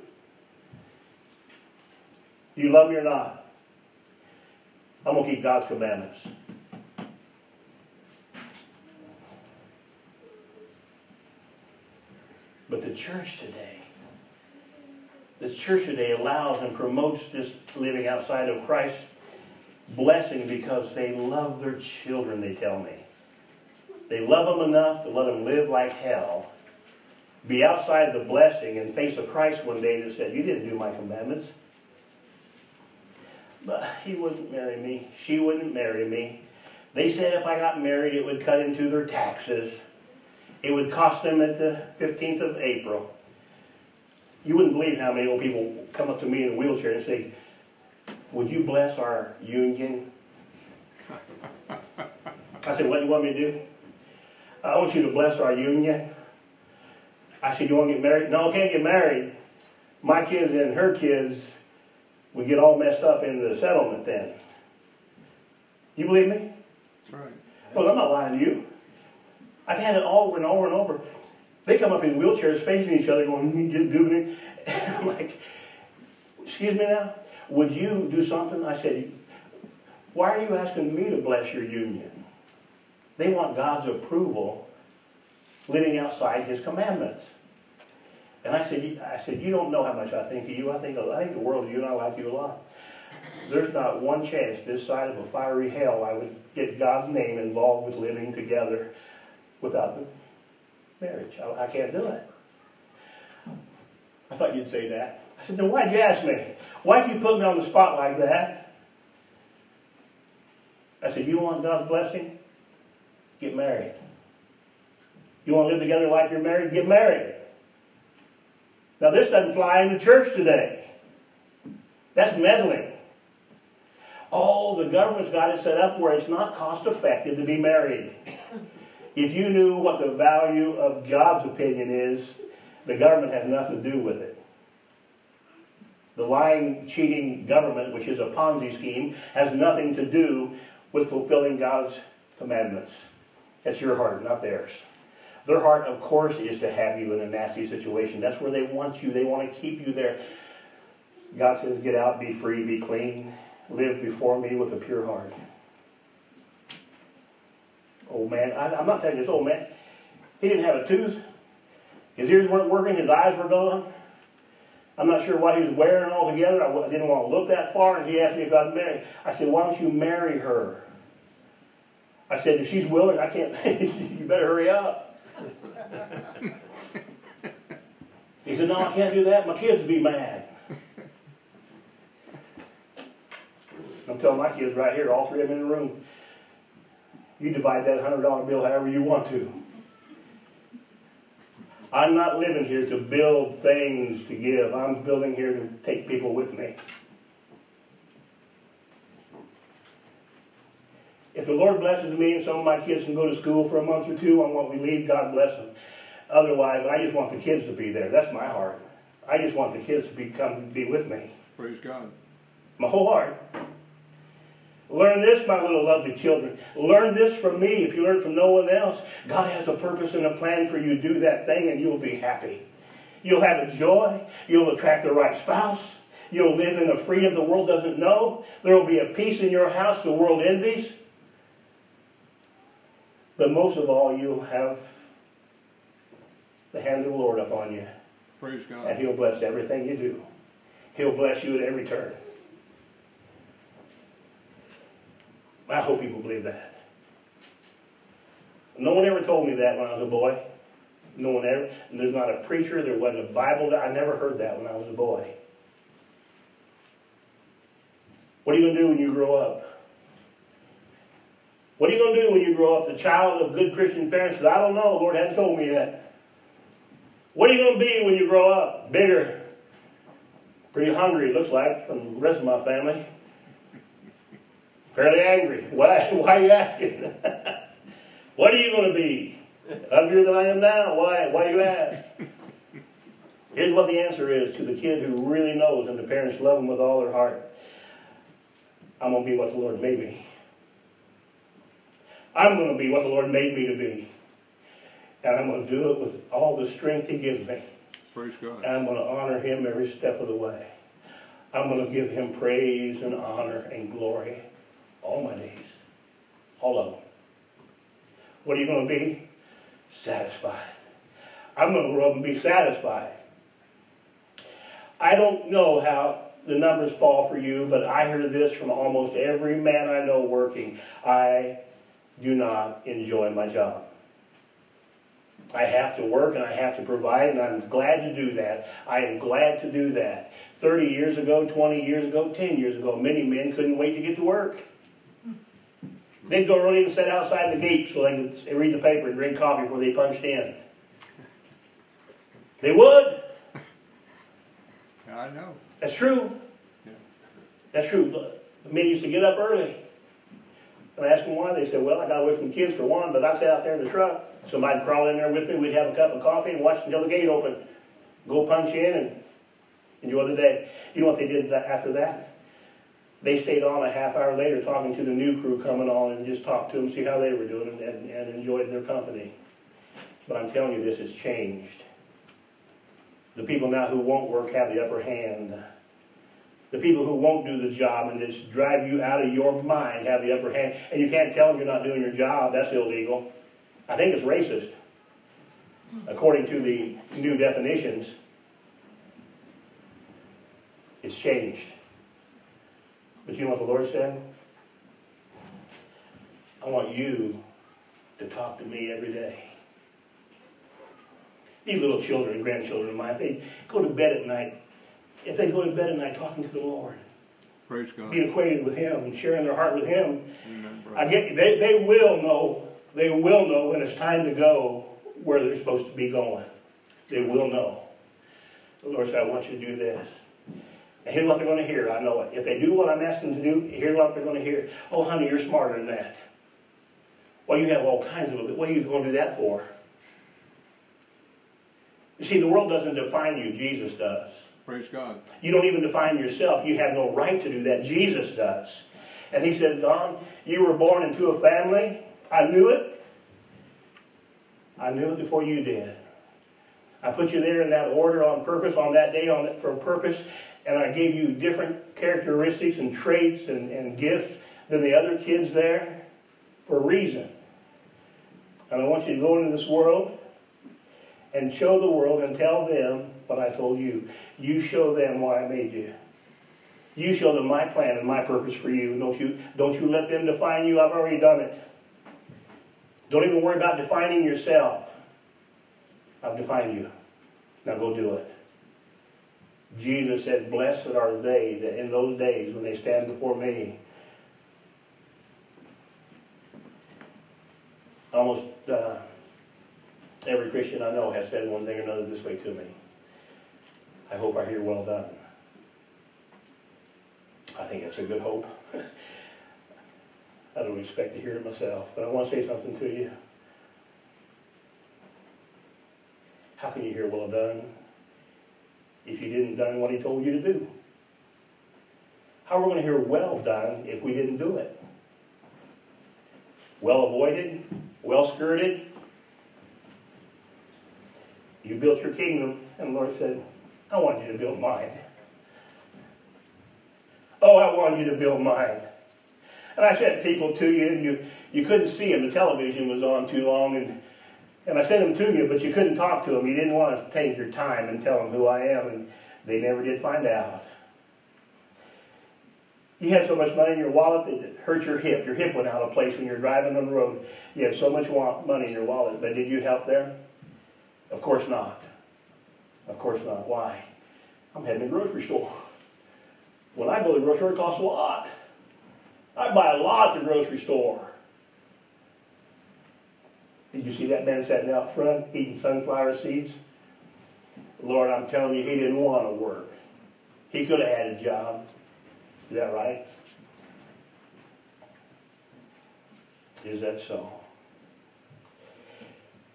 You love me or not? I'm going to keep God's commandments. But the church today, the church today allows and promotes this living outside of Christ's blessing because they love their children, they tell me. They love them enough to let them live like hell, be outside the blessing, and face a Christ one day that said, You didn't do my commandments. But he wouldn't marry me. She wouldn't marry me. They said if I got married, it would cut into their taxes. It would cost them at the 15th of April. You wouldn't believe how many old people come up to me in a wheelchair and say, Would you bless our union? I said, What do you want me to do? I want you to bless our union. I said, You want to get married? No, I can't get married. My kids and her kids would get all messed up in the settlement then. You believe me? That's right. Well, I'm not lying to you. I've had it over and over and over. They come up in wheelchairs facing each other going, hmm, just googling. <laughs> I'm like, excuse me now? Would you do something? I said, why are you asking me to bless your union? They want God's approval living outside his commandments. And I said, I said, you don't know how much I think of you. I think, I think the world of you and I like you a lot. There's not one chance this side of a fiery hell I would get God's name involved with living together without the marriage. I, I can't do it. I thought you'd say that. I said, no, why'd you ask me? Why'd you put me on the spot like that? I said, you want God's blessing? Get married. You want to live together like you're married? Get married. Now, this doesn't fly in the church today. That's meddling. Oh, the government's got it set up where it's not cost effective to be married. If you knew what the value of God's opinion is, the government has nothing to do with it. The lying, cheating government, which is a Ponzi scheme, has nothing to do with fulfilling God's commandments. It's your heart, not theirs. Their heart, of course, is to have you in a nasty situation. That's where they want you. They want to keep you there. God says, get out, be free, be clean, live before me with a pure heart. Old man, I, am not telling this old man. He didn't have a tooth. His ears weren't working. His eyes were gone. I'm not sure what he was wearing altogether. I didn't want to look that far, and he asked me if I'd marry. I said, why don't you marry her? I said, if she's willing, I can't. <laughs> you better hurry up. He said, no, I can't do that. My kids would be mad. I'm telling my kids right here, all three of them in the room, you divide that $100 bill however you want to. I'm not living here to build things to give. I'm building here to take people with me. If the Lord blesses me and some of my kids can go to school for a month or two on what we leave, God bless them. Otherwise, I just want the kids to be there. That's my heart. I just want the kids to be, come be with me. Praise God. My whole heart. Learn this, my little lovely children. Learn this from me if you learn from no one else. God has a purpose and a plan for you. Do that thing and you'll be happy. You'll have a joy. You'll attract the right spouse. You'll live in a freedom the world doesn't know. There will be a peace in your house the world envies. But most of all, you'll have the hand of the Lord upon you. Praise God. And He'll bless everything you do. He'll bless you at every turn. I hope people believe that. No one ever told me that when I was a boy. No one ever. There's not a preacher. There wasn't a Bible. That I never heard that when I was a boy. What are you going to do when you grow up? What are you going to do when you grow up? The child of good Christian parents says, I don't know. The Lord hasn't told me yet. What are you going to be when you grow up? Bigger. Pretty hungry, looks like, from the rest of my family. Fairly angry. <laughs> Why, why are you asking? <laughs> what are you going to be? Uglier than I am now? Why, why do you ask? Here's what the answer is to the kid who really knows and the parents love him with all their heart. I'm going to be what the Lord made me. I'm going to be what the Lord made me to be. And I'm going to do it with all the strength He gives me. Praise God. And I'm going to honor Him every step of the way. I'm going to give Him praise and honor and glory all my days. All of them. What are you going to be? Satisfied. I'm going to grow up and be satisfied. I don't know how the numbers fall for you, but I hear this from almost every man I know working. I do not enjoy my job. I have to work and I have to provide, and I'm glad to do that. I am glad to do that. 30 years ago, 20 years ago, 10 years ago, many men couldn't wait to get to work. They'd go early and sit outside the gate so they could read the paper and drink coffee before they punched in. They would. I know. That's true. Yeah. That's true. Men used to get up early. And I asked them why. They said, well, I got away from the kids for one, but I'd sit out there in the truck. Somebody'd crawl in there with me. We'd have a cup of coffee and watch until the gate opened. Go punch in and enjoy the day. You know what they did after that? They stayed on a half hour later talking to the new crew coming on and just talked to them, see how they were doing, and, and, and enjoyed their company. But I'm telling you, this has changed. The people now who won't work have the upper hand. The people who won't do the job and just drive you out of your mind have the upper hand. And you can't tell them you're not doing your job. That's illegal. I think it's racist, according to the new definitions. It's changed. But you know what the Lord said? I want you to talk to me every day. These little children and grandchildren of mine, they go to bed at night. If they go to bed at night talking to the Lord, Praise God. being acquainted with Him and sharing their heart with Him, Amen, I get they, they will know they will know when it's time to go where they're supposed to be going. They will know. The Lord said, I want you to do this. And here's what they're going to hear. I know it. If they do what I'm asking them to do, here's what they're going to hear. Oh, honey, you're smarter than that. Well, you have all kinds of it. What are you going to do that for? You see, the world doesn't define you. Jesus does. Praise God. You don't even define yourself. You have no right to do that. Jesus does. And he said, Don, you were born into a family. I knew it. I knew it before you did. I put you there in that order on purpose, on that day, on that, for a purpose, and I gave you different characteristics and traits and, and gifts than the other kids there for a reason. And I want you to go into this world and show the world and tell them what I told you. You show them why I made you. You show them my plan and my purpose for you. Don't you, don't you let them define you. I've already done it. Don't even worry about defining yourself. I've defined you. Now go do it. Jesus said, Blessed are they that in those days when they stand before me. Almost uh, every Christian I know has said one thing or another this way to me. I hope I hear well done. I think that's a good hope. <laughs> I don't expect to hear it myself, but I want to say something to you. How can you hear well done if you didn't done what he told you to do? How are we going to hear well done if we didn't do it? Well avoided, well skirted. You built your kingdom, And the Lord said, I want you to build mine. Oh, I want you to build mine. And I sent people to you, and you, you couldn't see them. The television was on too long, and, and I sent them to you, but you couldn't talk to them. You didn't want to take your time and tell them who I am, and they never did find out. You had so much money in your wallet that it hurt your hip. Your hip went out of place when you're driving on the road. You had so much money in your wallet, but did you help them? Of course not. Of course not. Why? I'm heading to the grocery store. When I go to the grocery store, it costs a lot. I buy a lot at the grocery store. Did you see that man sitting out front eating sunflower seeds? Lord, I'm telling you, he didn't want to work. He could have had a job. Is that right? Is that so?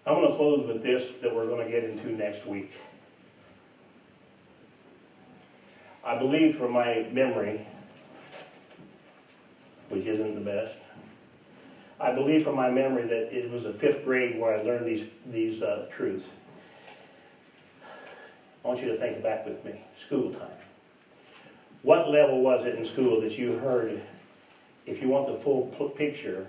I'm going to close with this that we're going to get into next week. I believe from my memory, which isn't the best, I believe from my memory that it was the fifth grade where I learned these, these uh, truths. I want you to think back with me. School time. What level was it in school that you heard, if you want the full picture,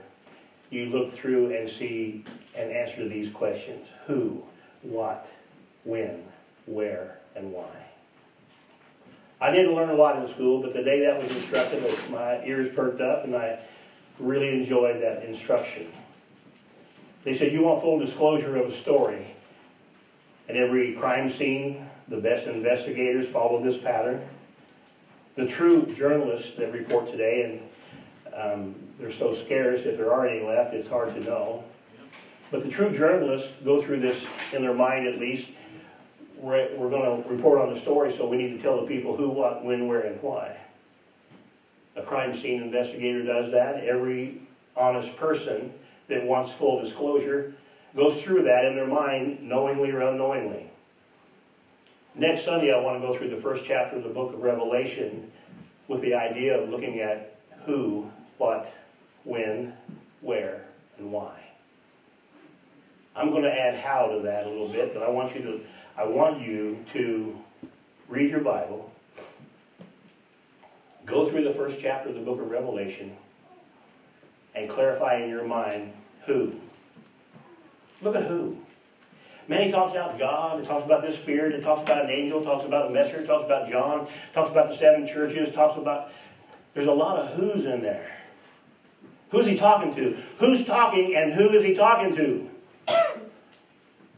you look through and see and answer these questions. Who, what, when, where, and why. I didn't learn a lot in school, but the day that was instructed, my ears perked up and I really enjoyed that instruction. They said, you want full disclosure of a story. At every crime scene, the best investigators follow this pattern. The true journalists that report today, and um, they're so scarce, if there are any left, it's hard to know. But the true journalists go through this in their mind at least. We're, we're going to report on the story, so we need to tell the people who, what, when, where, and why. A crime scene investigator does that. Every honest person that wants full disclosure goes through that in their mind, knowingly or unknowingly. Next Sunday, I want to go through the first chapter of the book of Revelation with the idea of looking at who, what, when, where, and why. I'm going to add how to that a little bit, but I want you to I want you to read your Bible, go through the first chapter of the book of Revelation, and clarify in your mind who. Look at who. Man, he talks about God, he talks about this spirit, it talks about an angel, talks about a messenger, talks about John, talks about the seven churches, talks about there's a lot of who's in there. Who's he talking to? Who's talking and who is he talking to?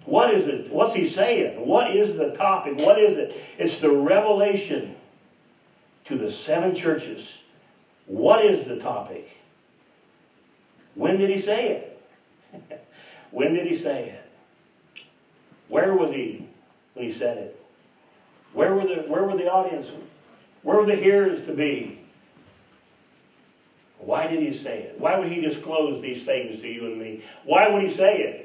What is it? What's he saying? What is the topic? What is it? It's the revelation to the seven churches. What is the topic? When did he say it? <laughs> when did he say it? Where was he when he said it? Where were the, where were the audience? Where were the hearers to be? Why did he say it? Why would he disclose these things to you and me? Why would he say it?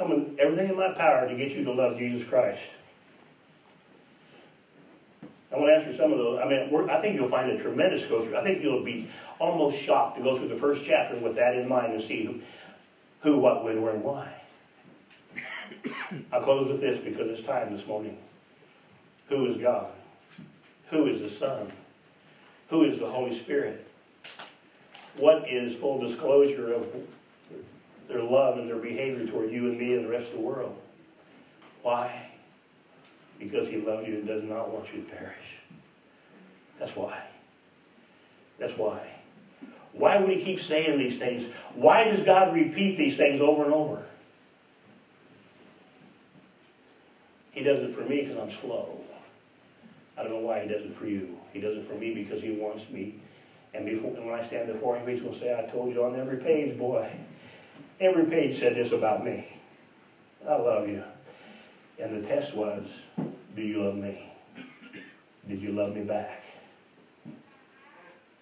I'm doing everything in my power to get you to love Jesus Christ. I want to answer some of those. I mean, I think you'll find a tremendous go through. I think you'll be almost shocked to go through the first chapter with that in mind and see who, who what, when, where, and why. I'll close with this because it's time this morning. Who is God? Who is the Son? Who is the Holy Spirit? What is full disclosure of their love and their behavior toward you and me and the rest of the world? Why? Because he loves you and does not want you to perish. That's why. That's why. Why would he keep saying these things? Why does God repeat these things over and over? He does it for me because I'm slow. I don't know why he does it for you. He does it for me because he wants me. And, before, and when I stand before him, he's going to say, I told you on every page, boy. Every page said this about me. I love you. And the test was, do you love me? Did you love me back?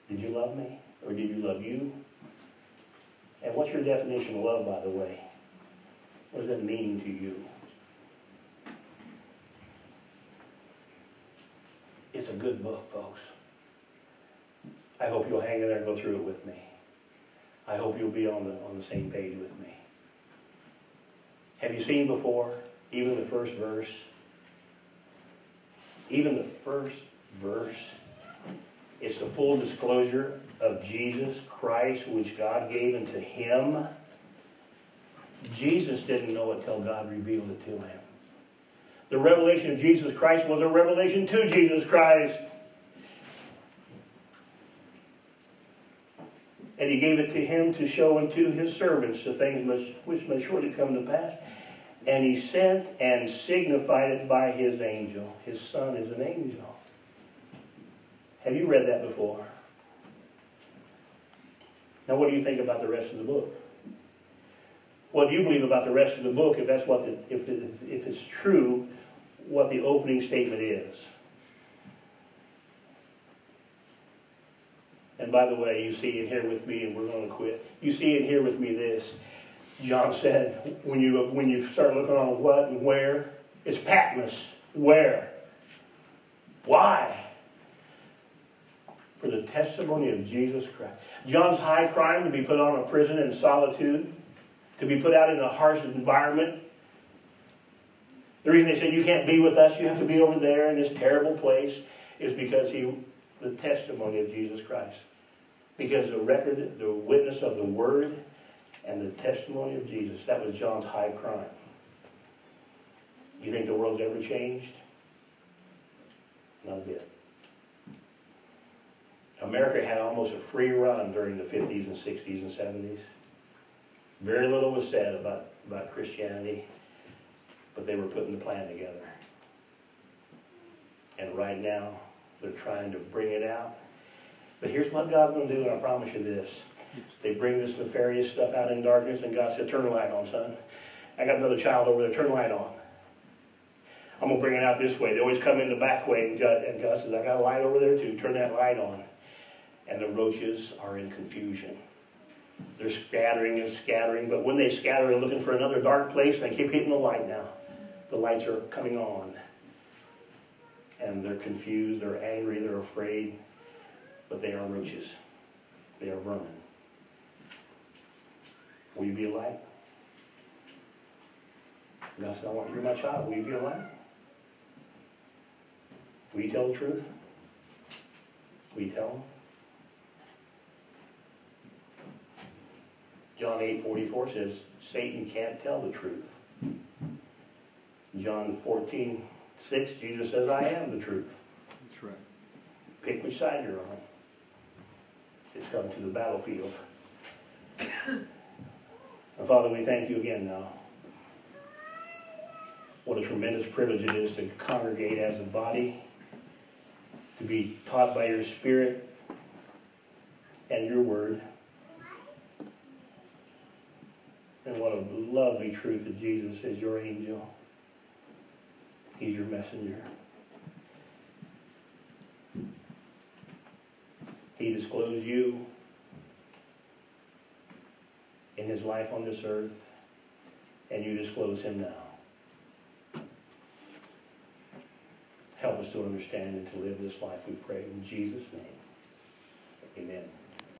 Did you love me? Or did you love you? And what's your definition of love, by the way? What does that mean to you? It's a good book, folks. I hope you'll hang in there and go through it with me. I hope you'll be on the, on the same page with me. Have you seen before, even the first verse? Even the first verse, it's the full disclosure of Jesus Christ, which God gave unto him. Jesus didn't know it till God revealed it to him. The revelation of Jesus Christ was a revelation to Jesus Christ. And he gave it to him to show unto his servants the things which, which may shortly come to pass. And he sent and signified it by his angel. His son is an angel. Have you read that before? Now, what do you think about the rest of the book? What do you believe about the rest of the book if that's what the, if, if, if it's true what the opening statement is? And by the way, you see in here with me, and we're going to quit. You see in here with me this. John said, when you when you start looking on what and where, it's Patmos. Where? Why? For the testimony of Jesus Christ. John's high crime to be put on a prison in solitude, to be put out in a harsh environment. The reason they said you can't be with us, you have to be over there in this terrible place, is because he the testimony of Jesus Christ. Because the record, the witness of the word and the testimony of Jesus, that was John's high crime. You think the world's ever changed? Not a bit. America had almost a free run during the 50s and 60s and 70s. Very little was said about, about Christianity, but they were putting the plan together. And right now, they're trying to bring it out. But here's what God's going to do, and I promise you this. They bring this nefarious stuff out in darkness, and God said, Turn the light on, son. I got another child over there, turn the light on. I'm going to bring it out this way. They always come in the back way, and God, and God says, I got a light over there too, turn that light on. And the roaches are in confusion. They're scattering and scattering, but when they scatter, they're looking for another dark place, and they keep hitting the light now. The lights are coming on and they're confused, they're angry, they're afraid, but they are roaches. They are vermin. Will you be a light? God said, I want you, my child. Will you be a light? Will you tell the truth? Will you tell them? John 8 44 says, Satan can't tell the truth. John 14 6, Jesus says, I am the truth. That's right. Pick which side you're on. It's come to the battlefield. And Father, we thank you again now. What a tremendous privilege it is to congregate as a body, to be taught by your Spirit and your word. And what a lovely truth that Jesus is your angel. He's your messenger. He disclosed you in his life on this earth, and you disclose him now. Help us to understand and to live this life, we pray. In Jesus' name, amen.